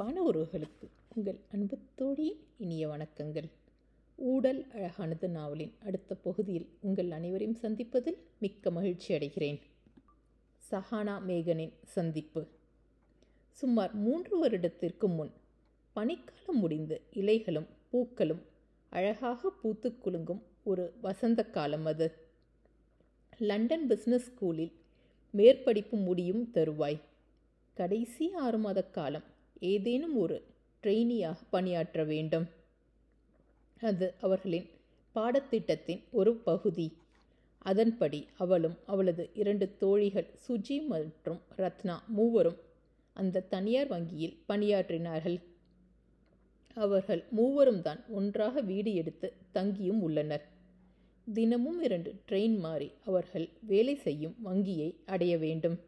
அன்பான உறவுகளுக்கு உங்கள் அன்பு இனிய வணக்கங்கள். ஊடல் அழகானது நாவலின் அடுத்த பகுதியில் உங்கள் அனைவரையும் சந்திப்பதில் மிக்க மகிழ்ச்சி அடைகிறேன். சஹானா மேகனின் சந்திப்பு. சுமார் மூன்று வருடத்திற்கு முன் பனிக்காலம் முடிந்து இலைகளும் பூக்களும் அழகாக பூத்து குலுங்கும் ஒரு வசந்த காலம் அது. லண்டன் பிஸ்னஸ் ஸ்கூலில் மேற்படிப்பு முடியும் தருவாய். கடைசி ஆறு மாத காலம் ஏதேனும் ஒரு ட்ரெயினியாக பணியாற்ற வேண்டும். அது அவர்களின் பாடத்திட்டத்தின் ஒரு பகுதி. அதன்படி அவளும் அவளது இரண்டு தோழிகள் சுஜி மற்றும் ரத்னா மூவரும் அந்த தனியார் வங்கியில் பணியாற்றினார்கள். அவர்கள் மூவரும் தான் ஒன்றாக வீடு எடுத்து தங்கியும் உள்ளனர். தினமும் இரண்டு ட்ரெயின் மாறி அவர்கள் வேலை செய்யும் வங்கியை அடைய வேண்டும்.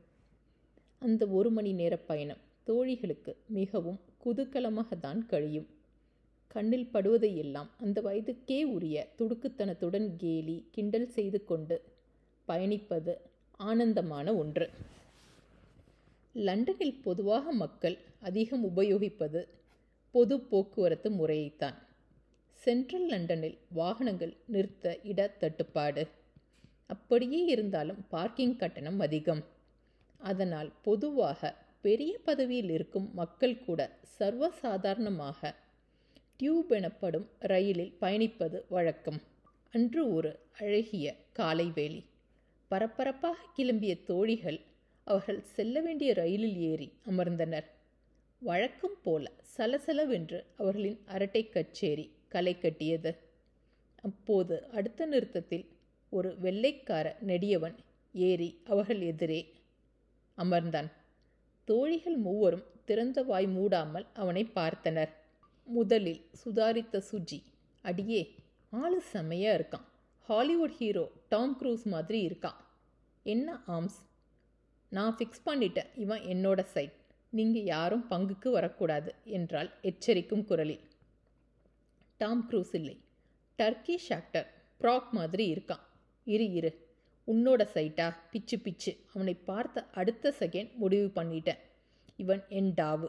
அந்த ஒரு மணி நேர பயணம் தோழிகளுக்கு மிகவும் குதூகலமாக தான் கழியும். கண்ணில் படுவதையெல்லாம் அந்த வயதுக்கே உரிய துடுக்குத்தனத்துடன் கேலி கிண்டல் செய்து கொண்டு பயணிப்பது ஆனந்தமான ஒன்று. லண்டனில் பொதுவாக மக்கள் அதிகம் உபயோகிப்பது பொது போக்குவரத்து முறையைத்தான். சென்ட்ரல் லண்டனில் வாகனங்கள் நிறுத்த இட தட்டுப்பாடு. அப்படியே இருந்தாலும் பார்க்கிங் கட்டணம் அதிகம். அதனால் பொதுவாக பெரிய பதவியில் இருக்கும் மக்கள் கூட சர்வசாதாரணமாக டியூப் எனப்படும் ரயிலில் பயணிப்பது வழக்கம். அன்று ஒரு அழகிய காலை வேலி பரபரப்பாக கிளம்பிய தோழிகள் அவர்கள் செல்ல வேண்டிய ரயிலில் ஏறி அமர்ந்தனர். வழக்கம் போல சலசலவென்று அவர்களின் அரட்டை கச்சேரி களை கட்டியது. அப்போது அடுத்த நிறுத்தத்தில் ஒரு வெள்ளைக்கார நெடியவன் ஏறி அவர்கள் எதிரே அமர்ந்தான். தோழிகள் மூவரும் திறந்த வாய் மூடாமல் அவனை பார்த்தனர். முதலில் சுதாரித்த சுஜி அடியே ஆளு செம்மையாக இருக்கான். ஹாலிவுட் ஹீரோ டாம் க்ரூஸ் மாதிரி இருக்கான். என்ன ஆம்ஸ்? நான் ஃபிக்ஸ் பண்ணிட்டேன் இவன் என்னோட சைட். நீங்கள் யாரும் பங்குக்கு வரக்கூடாது என்றால் எச்சரிக்கும் குரலில். டாம் க்ரூஸ் இல்லை. டர்க்கிஷ் ஆக்டர் ப்ராக் மாதிரி இருக்கான். இரு இரு. உன்னோட சைட்டா? பிச்சு பிச்சு. அவனை பார்த்த அடுத்த செகண்ட் முடிவு பண்ணிட்டேன். இவன் என் டாவு.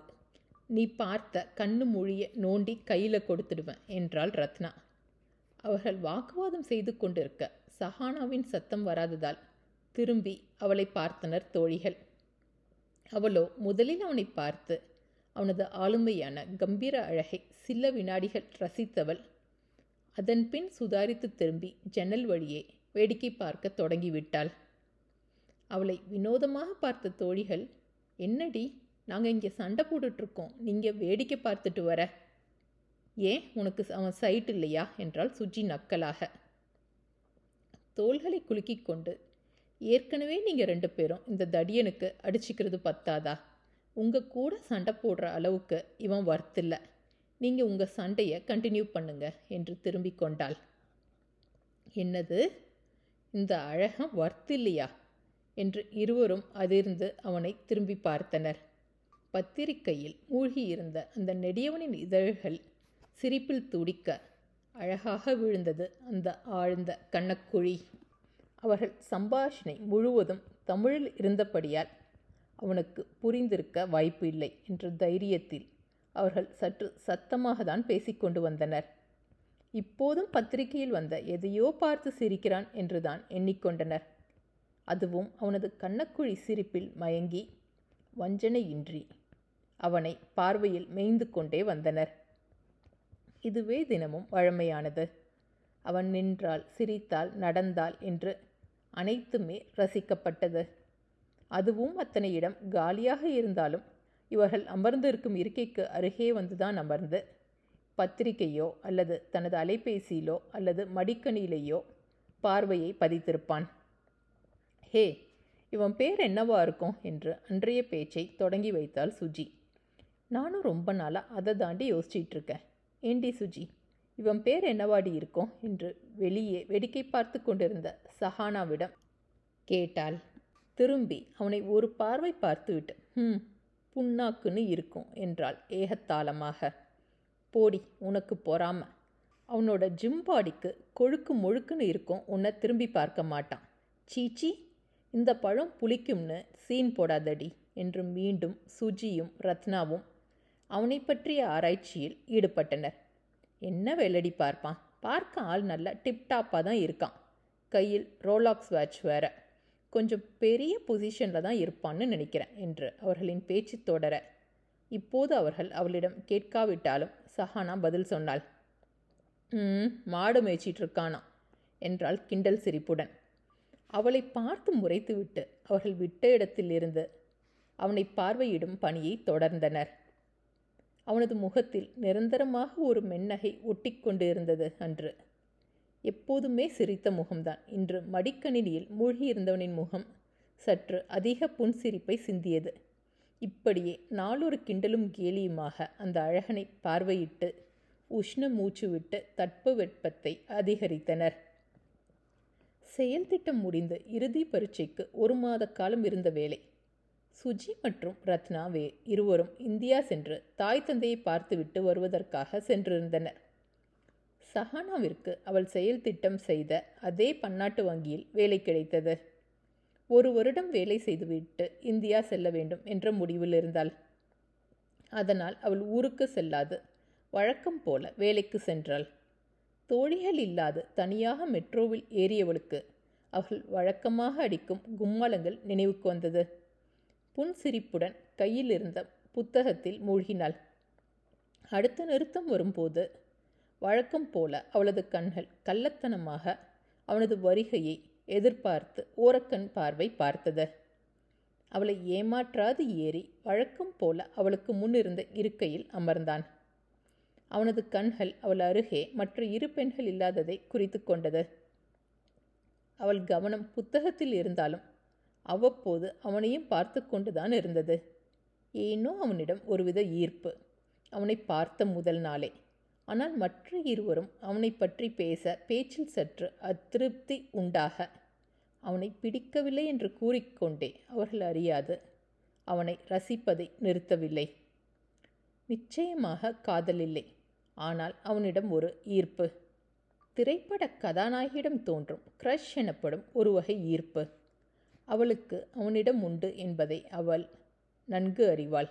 நீ பார்த்த கண்ணு மொழியை நோண்டி கையில் கொடுத்துடுவேன் என்றாள் ரத்னா. அவர்கள் வாக்குவாதம் செய்து கொண்டிருக்க சஹானாவின் சத்தம் வராததால் திரும்பி அவளை பார்த்தனர் தோழிகள். அவளோ முதலில் அவனை பார்த்து அவனது ஆளுமையான கம்பீர அழகை சில வினாடிகள் ரசித்தவள். அதன்பின் சுதாரித்து திரும்பி ஜன்னல் வழியே வேடிக்கை பார்க்க தொடங்கிவிட்டாள். அவளை வினோதமாக பார்த்த தோழிகள் என்னடி நாங்கள் இங்கே சண்டை போட்டுட்ருக்கோம். நீங்கள் வேடிக்கை பார்த்துட்டு வர. ஏன் உனக்கு அவன் சைட் இல்லையா? என்றால் சுஜி நக்கலாக. தோள்களை குலுக்கிக் கொண்டு ஏற்கனவே நீங்கள் ரெண்டு பேரும் இந்த தடியனுக்கு அடிச்சுக்கிறது பத்தாதா? உங்கள் கூட சண்டை போடுற அளவுக்கு இவன் வர்த்தில்ல நீங்கள் உங்கள் சண்டையை கண்டினியூ பண்ணுங்க என்று திரும்பி கொண்டாள். என்னது? இந்த அழகம் வர்த்தில்லையா என்று இருவரும் அதிர்ந்து அவனை திரும்பி பார்த்தனர். பத்திரிகையில் மூழ்கியிருந்த அந்த நெடியவனின் இதழ்கள் சிரிப்பில் துடிக்க அழகாக விழுந்தது அந்த ஆழ்ந்த கண்ணக்குழி. அவர்கள் சம்பாஷணை முழுவதும் தமிழில் இருந்தபடியால் அவனுக்கு புரிந்திருக்க வாய்ப்பு இல்லை என்ற தைரியத்தில் அவர்கள் சற்று சத்தமாக தான் பேசிக்கொண்டு வந்தனர். இப்போதும் பத்திரிகையில் வந்த எதையோ பார்த்து சிரிக்கிறான் என்றுதான் எண்ணிக்கொண்டனர். அதுவும் அவனது கண்ணக்குழி சிரிப்பில் மயங்கி வஞ்சனையின்றி அவனை பார்வையில் மேய்ந்து கொண்டே வந்தனர். இதுவே தினமும் வழமையானது. அவன் நின்றால் சிரித்தால் நடந்தால் என்று அனைத்துமே ரசிக்கப்பட்டது. அதுவும் அத்தனை இடம் காலியாக இருந்தாலும் இவர்கள் அமர்ந்திருக்கும் இருக்கைக்கு அருகே வந்துதான் அமர்ந்து பத்திரிகையோ அல்லது தனது அலைபேசியிலோ அல்லது மடிக்கணியிலேயோ பார்வையை பதித்திருப்பான். ஹே இவன் பேர் என்னவா இருக்கும்? என்று அன்றைய பேச்சை தொடங்கி வைத்தாள் சுஜி. நானும் ரொம்ப நாளாக அதை தாண்டி யோசிச்சிட்டு இருக்கேன் ஏண்டி சுஜி இவன் பேர் என்னவாடி இருக்கும்? என்று வெளியே வேடிக்கை பார்த்து கொண்டிருந்த சஹானாவிடம் கேட்டாள். திரும்பி அவனை ஒரு பார்வை பார்த்துவிட்டு ம் புண்ணாக்குன்னு இருக்கும் என்றாள் ஏகத்தாளமாக. போடி உனக்கு பொறாம. அவனோட ஜிம் பாடிக்கு கொழுக்கு முழுக்குன்னு இருக்கும் உன்னை திரும்பி பார்க்க மாட்டான். சீச்சி இந்த பழம் புளிக்கும்னு சீன் போடாதடி என்று மீண்டும் சுஜியும் ரத்னாவும் அவனை பற்றிய ஆராய்ச்சியில் ஈடுபட்டனர். என்ன வெள்ளடி பார்ப்பான்? பார்க்க ஆள் நல்லா டிப்டாப்பாக தான் இருக்கான். கையில் ரோலாக்ஸ் வாட்ச் வேற. கொஞ்சம் பெரிய பொசிஷனில் தான் இருப்பான்னு நினைக்கிறேன் என்று அவர்களின் பேச்சு தொடர. இப்போது அவர்கள் அவளிடம் கேட்காவிட்டாலும் சஹானா பதில் சொன்னாள். ம் மாடு மேய்ச்சிட்டு இருக்கானா? என்றாள் கிண்டல் சிரிப்புடன். அவளை பார்த்து முறைத்துவிட்டு அவர்கள் விட்ட இடத்திலிருந்து அவனை பார்வையிடும் பணியை தொடர்ந்தனர். அவனது முகத்தில் நிரந்தரமாக ஒரு மென்னகை ஒட்டிக்கொண்டு இருந்தது அன்று. எப்போதுமே சிரித்த முகம்தான். இன்று மடிக்கணினியில் மூழ்கியிருந்தவனின் முகம் சற்று அதிக புன்சிரிப்பை சிந்தியது. இப்படியே நாளொரு கிண்டலும் கேலியுமாக அந்த அழகனை பார்வையிட்டு உஷ்ண மூச்சு விட்டு தட்ப வெப்பத்தை அதிகரித்தனர். செயல் திட்டம் முடிந்து இறுதி பரீட்சைக்கு ஒரு மாத காலம் இருந்த வேலை சுஜி மற்றும் ரத்னா வே இருவரும் இந்தியா சென்று தாய் தந்தையை பார்த்துவிட்டு வருவதற்காக சென்றிருந்தனர். சஹானாவிற்கு அவள் செயல் திட்டம் செய்த அதே பன்னாட்டு வங்கியில் வேலை கிடைத்தது. ஒரு வருடம் வேலை செய்துவிட்டு இந்தியா செல்ல வேண்டும் என்ற முடிவில் இருந்தாள். அதனால் அவள் ஊருக்கு செல்லாது வழக்கம் போல வேலைக்கு சென்றாள். தோழிகள் இல்லாது தனியாக மெட்ரோவில் ஏறியவளுக்கு அவள் வழக்கமாக அடிக்கும் கும்மாளங்கள் நினைவுக்கு வந்தது. புன்சிரிப்புடன் கையில் இருந்த புத்தகத்தில் மூழ்கினாள். அடுத்த நிறுத்தம் வரும்போது வழக்கம் போல அவளது கண்கள் கள்ளத்தனமாக அவனது வருகையை எதிர்பார்த்து ஓரக்கண் பார்வை பார்த்தது. அவளை ஏமாற்றாது ஏறி வழக்கம் போல அவளுக்கு முன்னிருந்த இருக்கையில் அமர்ந்தான். அவனது கண்கள் அவள் அருகே மற்ற இரு பெண்கள் இல்லாததை குறித்து கொண்டது. அவள் கவனம் புத்தகத்தில் இருந்தாலும் அவ்வப்போது அவனையும் பார்த்து கொண்டுதான் இருந்தது. ஏனோ அவனிடம் ஒருவித ஈர்ப்பு. அவனை பார்த்த முதல் நாளே. ஆனால் மற்ற இருவரும் அவனை பற்றி பேச பேச்சில் சற்று அதிருப்தி உண்டாக. அவனை பிடிக்கவில்லை என்று கூறிக்கொண்டே அவர்கள் அறியாது. அவனை ரசிப்பதை நிறுத்தவில்லை. நிச்சயமாக காதல் இல்லை. ஆனால் அவனிடம் ஒரு ஈர்ப்பு. திரைப்பட கதாநாயகியிடம் தோன்றும் க்ரஷ் எனப்படும் ஒரு வகை ஈர்ப்பு. அவளுக்கு அவனிடம் உண்டு என்பதை அவள் நன்கு அறிவாள்.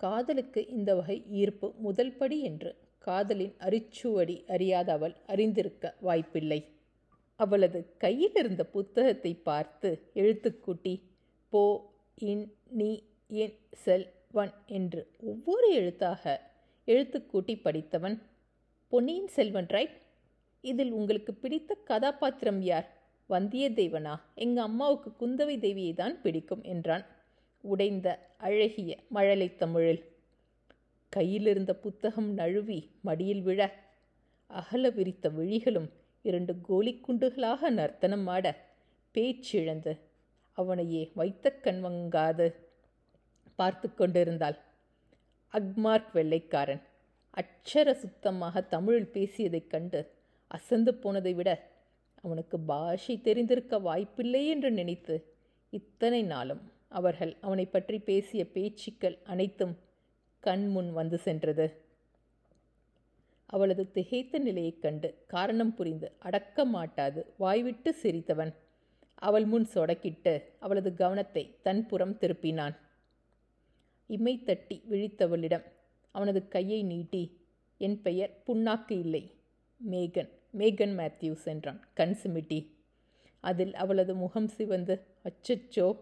காதலுக்கு இந்த வகை ஈர்ப்பு முதல் படி என்று காதலின் அரிச்சுவடி அறியாத அவள் அறிந்திருக்க வாய்ப்பில்லை. அவளது கையில் இருந்த புத்தகத்தை பார்த்து எழுத்துக்கூட்டி போ இன் நீ என் செல் வன் என்று ஒவ்வொரு எழுத்தாக எழுத்துக்கூட்டி படித்தவன் பொன்னியின் செல்வன் ரைட் இதில் உங்களுக்கு பிடித்த கதாபாத்திரம் யார்? வந்தியத்தேவனா எங்கள் அம்மாவுக்கு குந்தவை தேவியை தான் பிடிக்கும் என்றான். உடைந்த அழகிய மழலை தமிழில் கையிலிருந்த புத்தகம் நழுவி மடியில் விழ அகல விரித்த விழிகளும் இரண்டு கோலிக்குண்டுகளாக நர்த்தனம் ஆட பேச்சிழந்து அவனையே வைத்த கண்வங்காது பார்த்து கொண்டிருந்தாள். அக்மார்க் வெள்ளைக்காரன் அச்சர சுத்தமாக தமிழில் பேசியதைக் கண்டு அசந்து போனதை விட அவனுக்கு பாஷை தெரிந்திருக்க வாய்ப்பில்லை என்று நினைத்து இத்தனை நாளும் அவர்கள் அவனை பற்றி பேசிய பேச்சுக்கள் அனைத்தும் கண் முன் வந்து சென்றது. அவளது திகைத்த நிலையைக் கண்டு காரணம் புரிந்து அடக்க மாட்டாது வாய்விட்டு சிரித்தவன். அவள் முன் சொடக்கிட்டு அவளது கவனத்தை தன் புறம் திருப்பினான். இமை தட்டி விழித்தவளிடம் அவனது கையை நீட்டி என் பெயர் புண்ணாக்கு இல்லை மேகன். மேகன் மேத்யூஸ் என்றான். கண் சிமிட்டி. அதில் அவளது முகம் சிவந்து அச்சச்சோ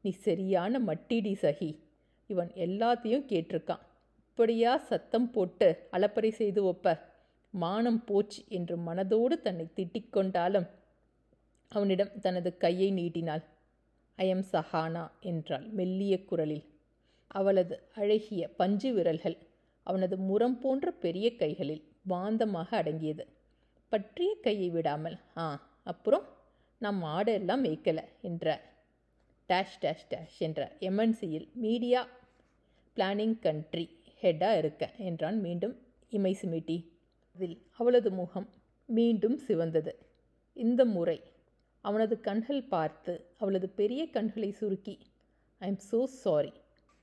நீ சரியான மட்டிடி சகி. இவன் எல்லாத்தையும் கேட்டிருக்கான். இப்படியா சத்தம் போட்டு அலப்பறை செய்து ஒப்ப. மானம் போச்சு என்று மனதோடு தன்னை திட்டிக்கொண்டாலும் அவனிடம் தனது கையை நீட்டினாள். ஐயம் சஹானா என்றாள் மெல்லிய குரலில். அவளது அழகிய பஞ்சு விரல்கள் அவனது முரம் போன்ற பெரிய கைகளில் பாந்தமாக அடங்கியது. பற்றிய கையை விடாமல் ஆ அப்புறம் நான் ஆடெல்லாம் மேய்க்கலை என்ற டேஷ் டேஷ் டேஷ் என்ற எம்என்சியில் மீடியா பிளானிங் கண்ட்ரி ஹெட்டாக இருக்கேன் என்றான் மீண்டும் இமை சிமிட்டி. அதில் அவளது முகம் மீண்டும் சிவந்தது. இந்த முறை அவனது கண்கள் பார்த்து அவளது பெரிய கண்களை சுருக்கி ஐ எம் ஸோ சாரி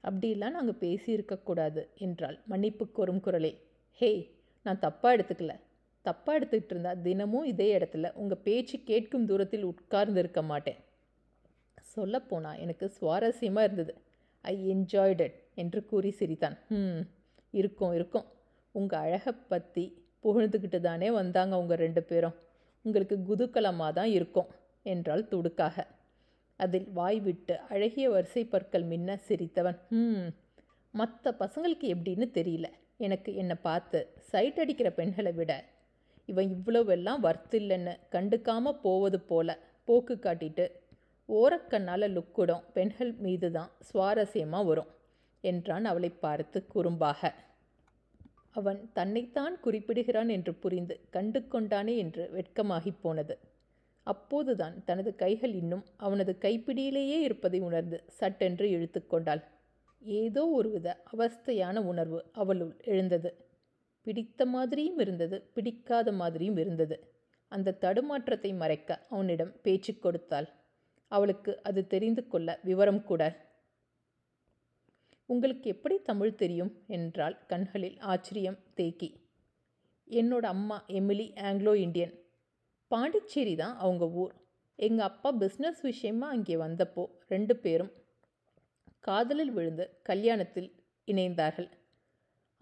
அப்படிலாம் நாங்கள் பேசியிருக்கக்கூடாது என்றாள் மன்னிப்பு கோரும் குரலே ஹே நான் தப்பாக எடுத்துக்கல. தப்பாக எடுத்துக்கிட்டு இருந்தால் தினமும் இதே இடத்துல உங்கள் பேச்சு கேட்கும் தூரத்தில் உட்கார்ந்து இருக்க மாட்டேன். சொல்லப்போனால் எனக்கு சுவாரஸ்யமாக இருந்தது. ஐ என்ஜாய்ட் இட் என்று கூறி சிரித்தான். ம் இருக்கும் இருக்கும். உங்கள் அழகை பற்றி புகழ்ந்துக்கிட்டு தானே வந்தாங்க உங்கள் ரெண்டு பேரும். உங்களுக்கு குதூகலமாக தான் இருக்கும் என்றால் துடுக்காக. அதில் வாய் விட்டு அழகிய வரிசை பற்கள் மின்ன சிரித்தவன். ம் மற்ற பசங்களுக்கு எப்படின்னு தெரியல. எனக்கு என்னை பார்த்து சைட் அடிக்கிற பெண்களை விட இவன் இவ்வளவெல்லாம் வர்த்தில்லைன்னு கண்டுக்காமல் போவது போல போக்கு காட்டிட்டு ஓரக்கண்ணால் லுக்குடும் பெண்கள் மீது தான் சுவாரஸ்யமாக வரும் என்றான் அவளை பார்த்து குறும்பாக. அவன் தன்னைத்தான் குறிப்பிடுகிறான் என்று புரிந்து கண்டு கொண்டானே என்று வெட்கமாகிப் போனது. அப்போதுதான் தனது கைகள் இன்னும் அவனது கைப்பிடியிலேயே இருப்பதை உணர்ந்து சட்டென்று இழுத்து கொண்டாள். ஏதோ ஒருவித அவஸ்தையான உணர்வு அவளுள் எழுந்தது. பிடித்த மாதிரியும் இருந்தது பிடிக்காத மாதிரியும் இருந்தது. அந்த தடுமாற்றத்தை மறைக்க அவனிடம் பேச்சு கொடுத்தாள். அவளுக்கு அது தெரிந்து கொள்ள விவரம் கூட. உங்களுக்கு எப்படி தமிழ் தெரியும்? என்றால் கண்களில் ஆச்சரியம் தேக்கி. என்னோட அம்மா எமிலி ஆங்கிலோ இந்தியன். பாண்டிச்சேரி தான் அவங்க ஊர். எங்கள் அப்பா பிஸ்னஸ் விஷயமா அங்கே வந்தப்போ ரெண்டு பேரும் காதலில் விழுந்து கல்யாணத்தில் இணைந்தார்கள்.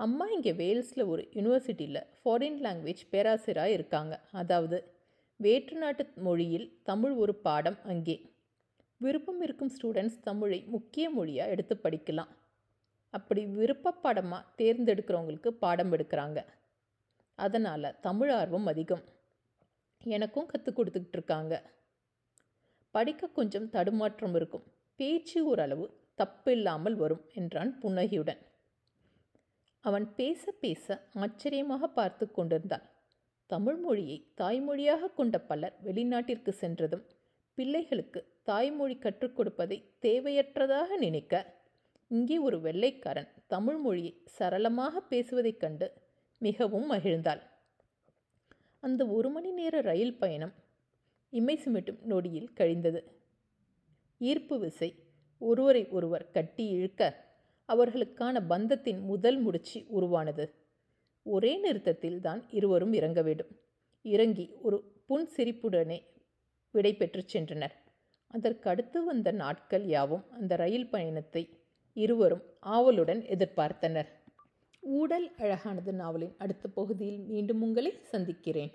அம்மா இங்கே வேல்ஸில் ஒரு யூனிவர்சிட்டியில் ஃபாரின் லாங்குவேஜ் பேராசிரியராக இருக்காங்க. அதாவது வேற்று நாட்டு மொழியில் தமிழ் ஒரு பாடம் அங்கே. விருப்பம் இருக்கும் ஸ்டூடெண்ட்ஸ் தமிழை முக்கிய மொழியாக எடுத்து படிக்கலாம். அப்படி விருப்ப பாடமாக தேர்ந்தெடுக்கிறவங்களுக்கு பாடம் எடுக்கிறாங்க. அதனால் தமிழ் ஆர்வம் அதிகம். எனக்கும் கற்றுக் கொடுத்துக்கிட்டு இருக்காங்க. படிக்க கொஞ்சம் தடுமாற்றம் இருக்கும். பேச்சு ஓரளவு தப்பில்லாமல் வரும் என்றான் புன்னகியுடன். அவன் பேச பேச ஆச்சரியமாக பார்த்து கொண்டிருந்தாள் தமிழ் மொழியை தாய்மொழியாக கொண்ட பலர் வெளிநாட்டிற்கு சென்றதும் பிள்ளைகளுக்கு தாய்மொழி கற்றுக் கொடுப்பதை தேவையற்றதாக நினைக்க இங்கே ஒரு வெள்ளைக்காரன் தமிழ் மொழியை சரளமாக பேசுவதைக் கண்டு மிகவும் மகிழ்ந்தாள். அந்த ஒரு மணி நேர ரயில் பயணம் இமை சுமிட்டும் நொடியில் கழிந்தது. ஈர்ப்பு விசை ஒருவரை ஒருவர் கட்டி இழுக்க அவர்களுக்கான பந்தத்தின் முதல் முடிச்சு உருவானது. ஒரே நிறுத்தத்தில் தான் இருவரும் இறங்க வேண்டும். இறங்கி ஒரு புன் சிரிப்புடனே விடை பெற்று சென்றனர். அதற்கடுத்து வந்த நாட்கள் யாவும் அந்த ரயில் பயணத்தை இருவரும் ஆவலுடன் எதிர்பார்த்தனர். ஊடல் அழகானது நாவலின் அடுத்த பகுதியில் மீண்டும் உங்களை சந்திக்கிறேன்.